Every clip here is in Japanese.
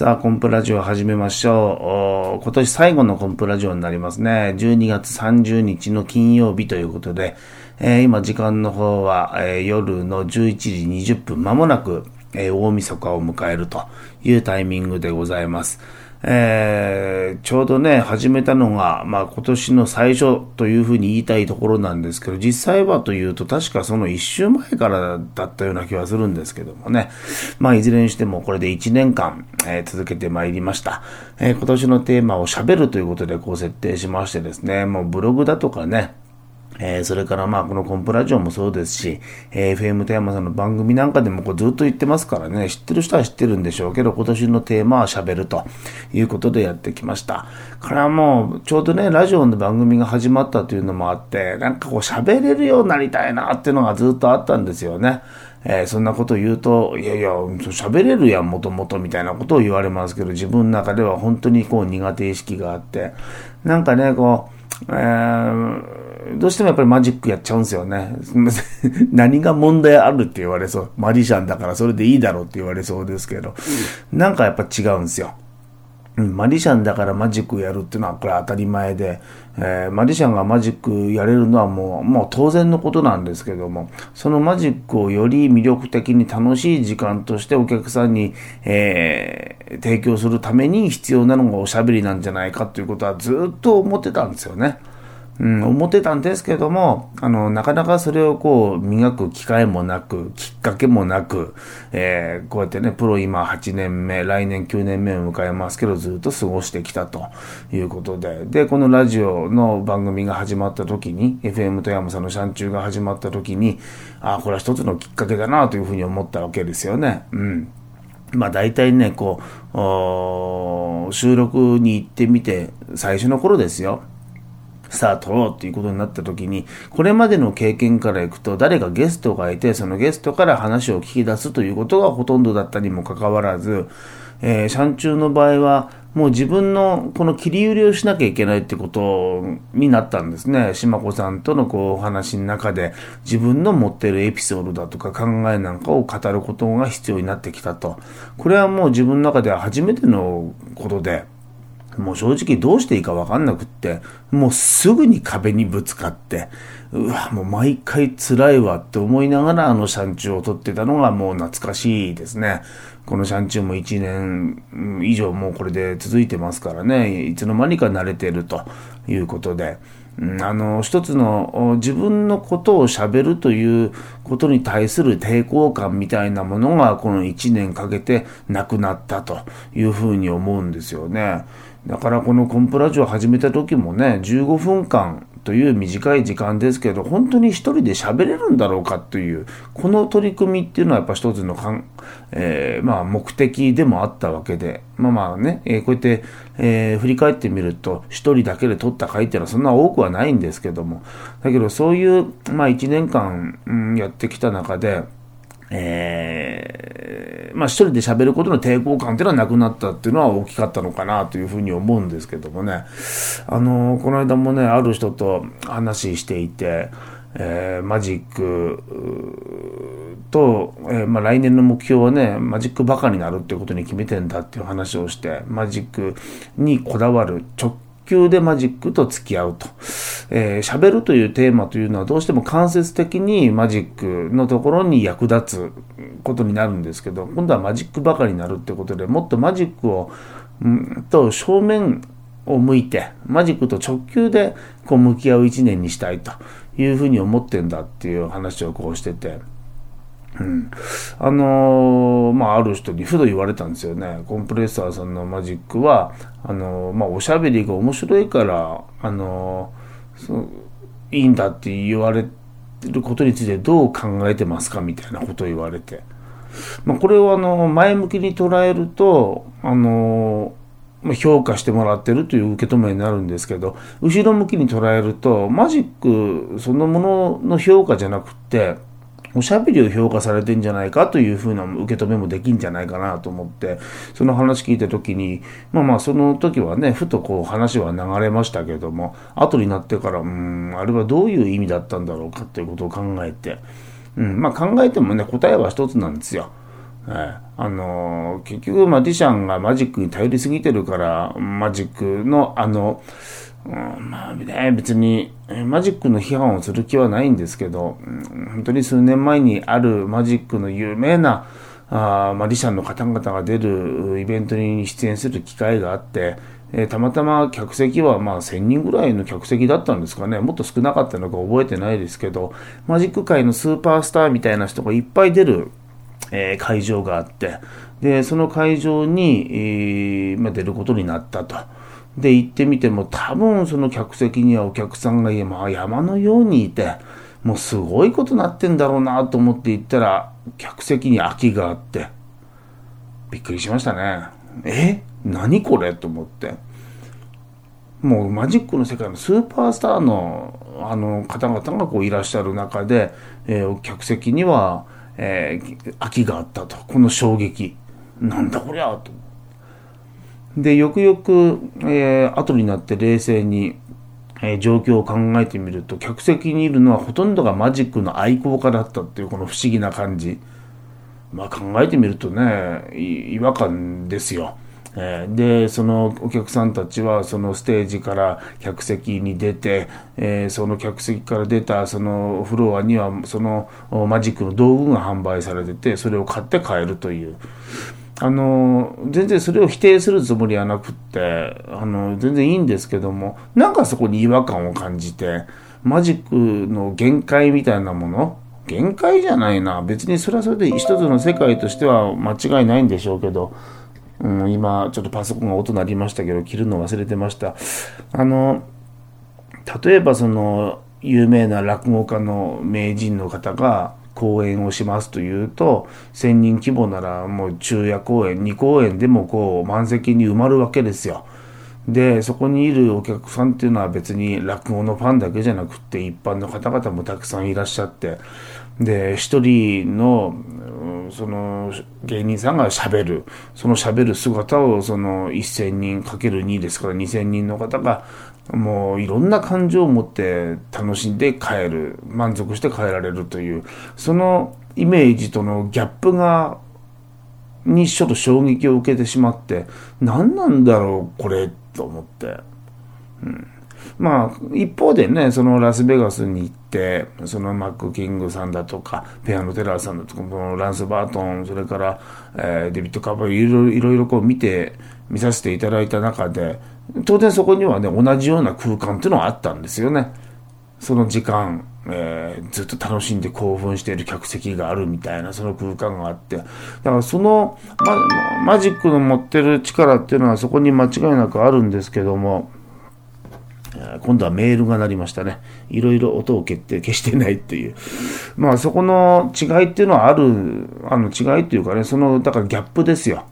さあ、コンプラジオ始めましょう。今年最後のコンプラジオになりますね。12月30日の金曜日ということで、えー、今時間の方は、えー、夜の11時20分、まもなく、えー、大晦日を迎えるというタイミングでございます。えー、ちょうどね、始めたのが、まあ今年の最初というふうに言いたいところなんですけど、実際はというと確かその一週前からだったような気はするんですけどもね。まあいずれにしてもこれで1年間、えー、続けてまいりました。えー、今年のテーマを喋るということでこう設定しましてですね、もうブログだとかね、えー、それからまあこのコンプラジオもそうですし、えー、FM 富山さんの番組なんかでもこうずっと言ってますからね、知ってる人は知ってるんでしょうけど、今年のテーマは喋るということでやってきました。これはもうちょうどね、ラジオの番組が始まったというのもあって、なんかこう喋れるようになりたいなっていうのがずっとあったんですよね。えー、そんなこと言うと、いやいや、喋れるやん、もともとみたいなことを言われますけど、自分の中では本当にこう苦手意識があって、なんかね、こう、えー、どうしてもやっぱりマジックやっちゃうんですよね。何が問題あるって言われそう。マジシャンだからそれでいいだろうって言われそうですけど、なんかやっぱ違うんですよ。うん、マジシャンだからマジックやるっていうのはこれ当たり前で、えー、マジシャンがマジックやれるのはもうもう当然のことなんですけども、そのマジックをより魅力的に楽しい時間としてお客さんに、えー、提供するために必要なのがおしゃべりなんじゃないかということはずっと思ってたんですよね。うん、思ってたんですけども、あの、なかなかそれをこう、磨く機会もなく、きっかけもなく、えー、こうやってね、プロ今8年目、来年9年目を迎えますけど、ずっと過ごしてきたということで、で、このラジオの番組が始まった時に、FM 富山さんのシャンチューが始まった時に、ああ、これは一つのきっかけだなというふうに思ったわけですよね。うん。まあ大体ね、こう、収録に行ってみて、最初の頃ですよ。さあ撮ろうっていうことになった時に、これまでの経験からいくと、誰かゲストがいて、そのゲストから話を聞き出すということがほとんどだったにもかかわらず、えー、シャンチューの場合は、もう自分のこの切り売りをしなきゃいけないってことになったんですね。島子さんとのこうお話の中で自分の持ってるエピソードだとか考えなんかを語ることが必要になってきたと。これはもう自分の中では初めてのことで、もう正直どうしていいかわかんなくって、もうすぐに壁にぶつかって、うわ、もう毎回辛いわって思いながらあのシャンチューを撮ってたのがもう懐かしいですね。このシャンチューも1年以上もうこれで続いてますからね、いつの間にか慣れてるということで、あの、一つの自分のことを喋るということに対する抵抗感みたいなものがこの1年かけてなくなったというふうに思うんですよね。だからこのコンプラジオ始めた時もね、15分間という短い時間ですけど、本当に一人で喋れるんだろうかという、この取り組みっていうのはやっぱ一つのかん、えー、まあ目的でもあったわけで、まあまあね、えー、こうやって、えー、振り返ってみると、一人だけで撮った回っていうのはそんな多くはないんですけども、だけどそういう、まあ一年間、うん、やってきた中で、えー、まあ一人で喋ることの抵抗感っていうのはなくなったっていうのは大きかったのかなというふうに思うんですけどもね。あのー、この間もね、ある人と話していて、えー、マジックと、えー、まあ、来年の目標はね、マジックバカになるっていうことに決めてんだっていう話をして、マジックにこだわる直球でマジックと付き合うと。えー、喋るというテーマというのはどうしても間接的にマジックのところに役立つことになるんですけど、今度はマジックばかりになるってことで、もっとマジックを、んと正面を向いて、マジックと直球でこう向き合う一年にしたいというふうに思ってんだっていう話をこうしてて、うん、あのー、まあ、ある人にふと言われたんですよね。コンプレッサーさんのマジックは、あのー、まあ、おしゃべりが面白いから、あのー、そいいんだって言われることについてどう考えてますかみたいなことを言われて。まあ、これをあの、前向きに捉えると、あの評価してもらってるという受け止めになるんですけど、後ろ向きに捉えると、マジックそのものの評価じゃなくって、おしゃべりを評価されてんじゃないかというふうな受け止めもできんじゃないかなと思って、その話聞いた時に、まあまあその時はね、ふとこう話は流れましたけども、後になってから、うん、あれはどういう意味だったんだろうかっていうことを考えて、うん、まあ考えてもね、答えは一つなんですよ。えあのー、結局マジシャンがマジックに頼りすぎてるから、マジックのあの、うん、まあね、別にマジックの批判をする気はないんですけど、本当に数年前にあるマジックの有名なあマジシャンの方々が出るイベントに出演する機会があって、えー、たまたま客席はまあ1000人ぐらいの客席だったんですかね。もっと少なかったのか覚えてないですけど、マジック界のスーパースターみたいな人がいっぱい出るえー、会場があって、で、その会場に、えー、まあ、出ることになったと。で、行ってみても多分その客席にはお客さんが、まあ、山のようにいて、もうすごいことなってんだろうなと思って行ったら、客席に空きがあって、びっくりしましたね。え？何これと思って。もうマジックの世界のスーパースターのあの方々がこういらっしゃる中で、えー、客席には、えー、空きがあったと。この衝撃。なんだこりゃと。で、よくよく、えー、後になって冷静に、えー、状況を考えてみると、客席にいるのはほとんどがマジックの愛好家だったっていうこの不思議な感じ。まあ考えてみるとね、違和感ですよ。えー、でそのお客さんたちはそのステージから客席に出て、えー、その客席から出たそのフロアにはそのマジックの道具が販売されててそれを買って帰るという。あの全然それを否定するつもりはなくってあの全然いいんですけどもなんかそこに違和感を感じてマジックの限界みたいなもの限界じゃないな別にそれはそれで一つの世界としては間違いないんでしょうけどうん、今、ちょっとパソコンが音鳴りましたけど、切るの忘れてました。あの、例えばその、有名な落語家の名人の方が講演をしますというと、1000人規模ならもう昼夜公演、2公演でもこう満席に埋まるわけですよ。で、そこにいるお客さんっていうのは別に落語のファンだけじゃなくって一般の方々もたくさんいらっしゃって、で、一人のその芸人さんがしゃべる、そのしゃべる姿をその1000人かける2ですから2000人の方がもういろんな感情を持って楽しんで帰る、満足して帰られるという、そのイメージとのギャップが、にちょっと衝撃を受けてしまって、何なんだろう、これ、と思って。うんまあ、一方でね、そのラスベガスに行って、そのマック・キングさんだとか、ペアノ・テラーさんだとか、このランス・バートン、それから、えー、デビッド・カバー、いろいろいろこう見て、見させていただいた中で、当然そこにはね、同じような空間っていうのはあったんですよね。その時間、えー、ずっと楽しんで興奮している客席があるみたいな、その空間があって。だからその、ま、マジックの持ってる力っていうのはそこに間違いなくあるんですけども、今度はメールが鳴りましたね。いろいろ音を消って消してないっていう。まあそこの違いっていうのはある、あの違いっていうかね、その、だからギャップですよ。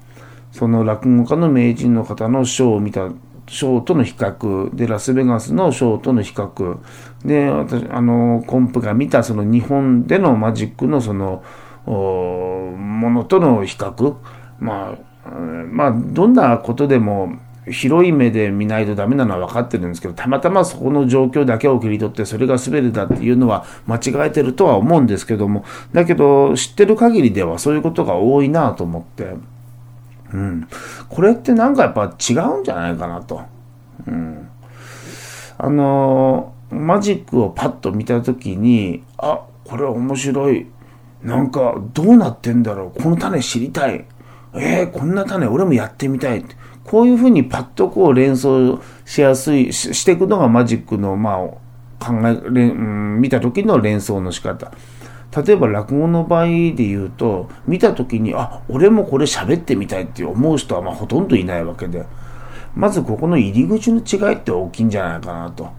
その落語家の名人の方のショーを見た、ショーとの比較、で、ラスベガスのショーとの比較、で、私、あの、コンプが見たその日本でのマジックのその、ものとの比較、まあ、まあ、どんなことでも、広い目で見ないとダメなのは分かってるんですけど、たまたまそこの状況だけを切り取って、それが全てだっていうのは間違えてるとは思うんですけども、だけど、知ってる限りではそういうことが多いなと思って、うん。これってなんかやっぱ違うんじゃないかなと。うん。あのマジックをパッと見たときに、あ、これ面白い。なんか、どうなってんだろう。この種知りたい。えー、こんな種俺もやってみたい。こういうふうにパッとこう連想しやすい、ししていくのがマジックの、まあ、考え、うん、見た時の連想の仕方。例えば落語の場合で言うと、見た時に、あ、俺もこれ喋ってみたいって思う人はまほとんどいないわけで、まずここの入り口の違いって大きいんじゃないかなと。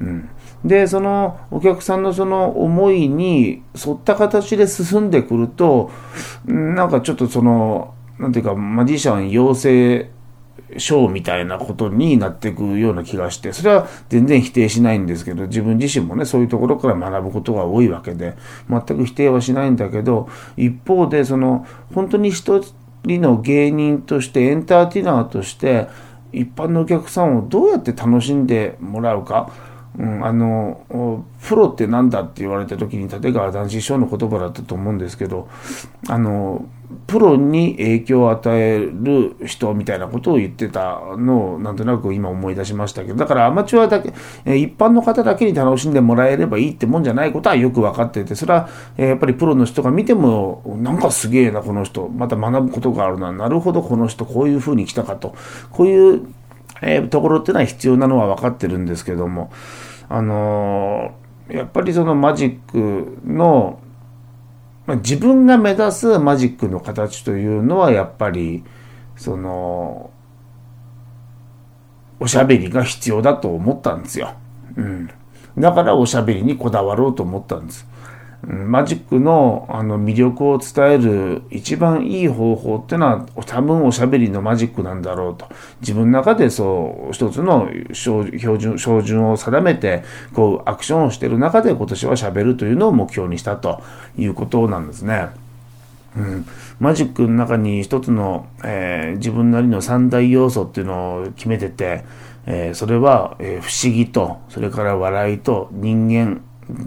うん。で、そのお客さんのその思いに沿った形で進んでくると、なんかちょっとその、なんていうか、マジシャン養成ショーみたいなことになっていくような気がして、それは全然否定しないんですけど、自分自身もね、そういうところから学ぶことが多いわけで、全く否定はしないんだけど、一方で、その、本当に一人の芸人として、エンターテイナーとして、一般のお客さんをどうやって楽しんでもらうか、うん、あの、プロって何だって言われた時に立川談志師匠の言葉だったと思うんですけど、あの、プロに影響を与える人みたいなことを言ってたのをなんとなく今思い出しましたけど、だからアマチュアだけ、一般の方だけに楽しんでもらえればいいってもんじゃないことはよく分かってて、それはやっぱりプロの人が見ても、なんかすげえな、この人、また学ぶことがあるな、なるほど、この人、こういうふうに来たかと、こういう、えー、ところっていうのは必要なのは分かってるんですけども、あのー、やっぱりそのマジックの、まあ、自分が目指すマジックの形というのはやっぱりそのおしゃべりが必要だと思ったんですよ。うん。だからおしゃべりにこだわろうと思ったんです。マジックのあの魅力を伝える一番いい方法っていうのは多分おしゃべりのマジックなんだろうと自分の中でそう一つの標準標準を定めてこうアクションをしてる中で今年はしゃべるというのを目標にしたということなんですね。うん、マジックの中に一つの、えー、自分なりの三大要素っていうのを決めてて、えー、それは、えー、不思議とそれから笑いと人間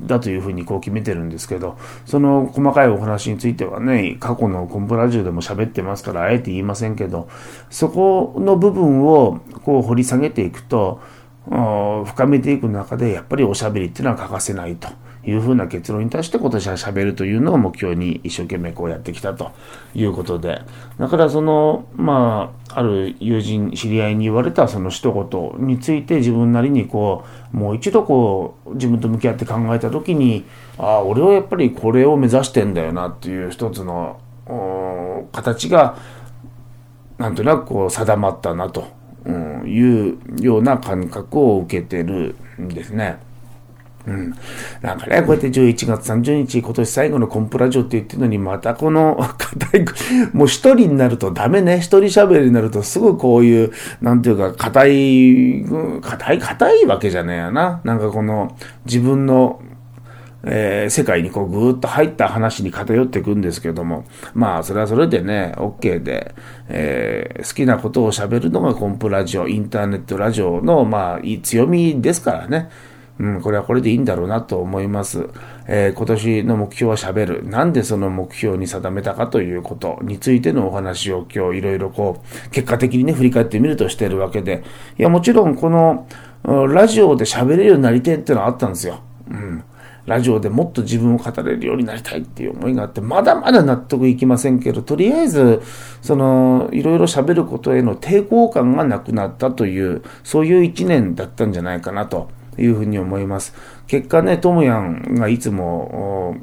だというふうにこう決めてるんですけど、その細かいお話についてはね、過去のコンプラジオでも喋ってますから、あえて言いませんけど、そこの部分をこう掘り下げていくと、深めていく中で、やっぱりおしゃべりっていうのは欠かせないと。いうふうな結論に対して今年は喋るというのを目標に一生懸命こうやってきたということで、だからその、まあ、ある友人、知り合いに言われたその一言について自分なりにこう、もう一度こう、自分と向き合って考えた時に、ああ、俺はやっぱりこれを目指してんだよなっていう一つの、形が、なんとなくこう定まったなというような感覚を受けてるんですね。うん。なんかね、こうやって11月30日、今年最後のコンプラジオって言ってるのに、またこの、硬い、もう一人になるとダメね。一人喋りになると、すぐこういう、なんていうか、硬い、硬い、硬いわけじゃねえやな。なんかこの、自分の、えー、世界にこうぐーっと入った話に偏っていくんですけども、まあ、それはそれでね、OK で、えー、好きなことを喋るのがコンプラジオ、インターネットラジオの、まあ、強みですからね。うん、これはこれでいいんだろうなと思います。えー、今年の目標は喋る。なんでその目標に定めたかということについてのお話を今日いろいろこう、結果的にね、振り返ってみるとしてるわけで。いや、もちろんこの、ラジオで喋れるようになりたいってのはあったんですよ。うん。ラジオでもっと自分を語れるようになりたいっていう思いがあって、まだまだ納得いきませんけど、とりあえず、その、いろいろ喋ることへの抵抗感がなくなったという、そういう一年だったんじゃないかなと。いうふうに思います。結果ね、トムヤンがいつも、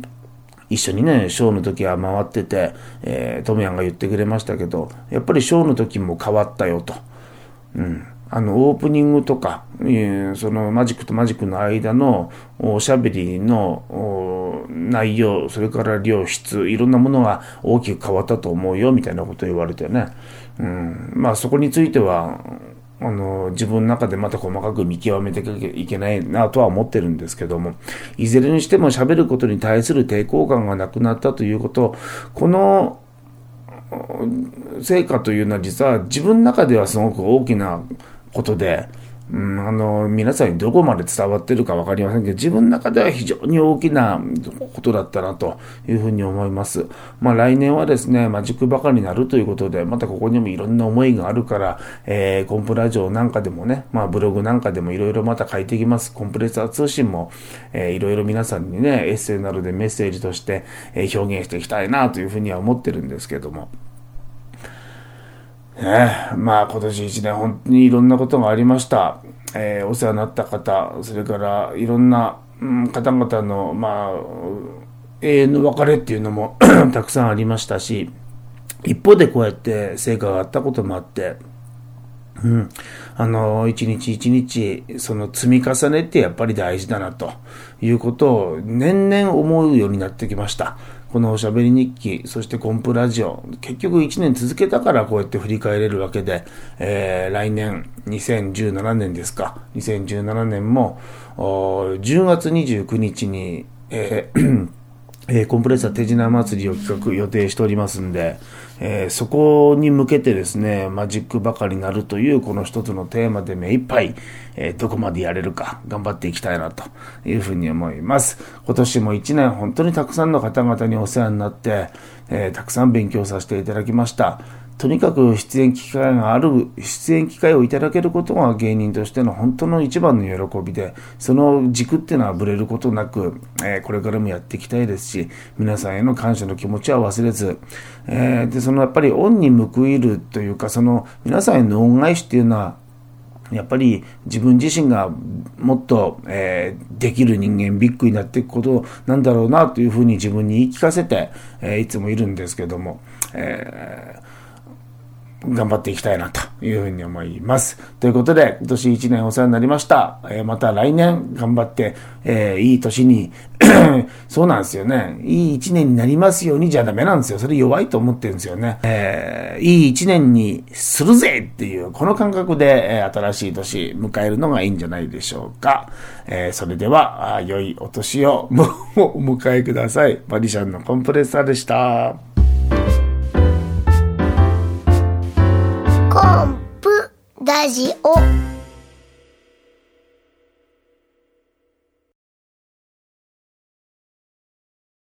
一緒にね、ショーの時は回ってて、えー、トムヤンが言ってくれましたけど、やっぱりショーの時も変わったよと。うん。あの、オープニングとか、えー、そのマジックとマジックの間のおしゃべりの内容、それから量、質、いろんなものが大きく変わったと思うよ、みたいなこと言われてね。うん。まあそこについては、あの、自分の中でまた細かく見極めていけないなとは思ってるんですけども、いずれにしても喋ることに対する抵抗感がなくなったということ、この成果というのは実は自分の中ではすごく大きなことで、うん、あの、皆さんにどこまで伝わってるかわかりませんけど、自分の中では非常に大きなことだったなというふうに思います。まあ来年はですね、マジックバカになるということで、またここにもいろんな思いがあるから、えー、コンプラジオなんかでもね、まあブログなんかでもいろいろまた書いていきます。コンプレッサー通信も、えー、いろいろ皆さんにね、エッセイなどでメッセージとして、え、表現していきたいなというふうには思ってるんですけども。ね、まあ今年一年本当にいろんなことがありました。えー、お世話になった方、それからいろんな、うん、方々の、まあ、永遠の別れっていうのも たくさんありましたし、一方でこうやって成果があったこともあって、うん。あの、一日一日、その積み重ねってやっぱり大事だな、ということを年々思うようになってきました。このおしゃべり日記、そしてコンプラジオ、結局1年続けたからこうやって振り返れるわけで、えー、来年、2017年ですか、2017年も、10月29日に、えーえー、コンプレッサー手品祭りを企画予定しておりますんで、えー、そこに向けてですね、マジックばかりなるというこの一つのテーマで目いっぱい、えー、どこまでやれるか頑張っていきたいなというふうに思います。今年も一年本当にたくさんの方々にお世話になって、えたくさん勉強させていただきました。とにかく出演機会がある、出演機会をいただけることが芸人としての本当の一番の喜びで、その軸っていうのはぶれることなく、えー、これからもやっていきたいですし、皆さんへの感謝の気持ちは忘れず、えー、で、そのやっぱり恩に報いるというか、その皆さんへの恩返しっていうのは、やっぱり自分自身がもっと、えー、できる人間、ビッグになっていくことなんだろうなというふうに自分に言い聞かせて、えー、いつもいるんですけども、えー頑張っていきたいなというふうに思います。ということで、今年1年お世話になりました。えー、また来年頑張って、えー、いい年に そうなんですよね。いい1年になりますようにじゃダメなんですよ。それ弱いと思ってるんですよね。えー、いい1年にするぜっていう、この感覚で、え新しい年迎えるのがいいんじゃないでしょうか。えそれでは、良いお年をお迎えください。マリシャンのコンプレッサーでした。ラジオ。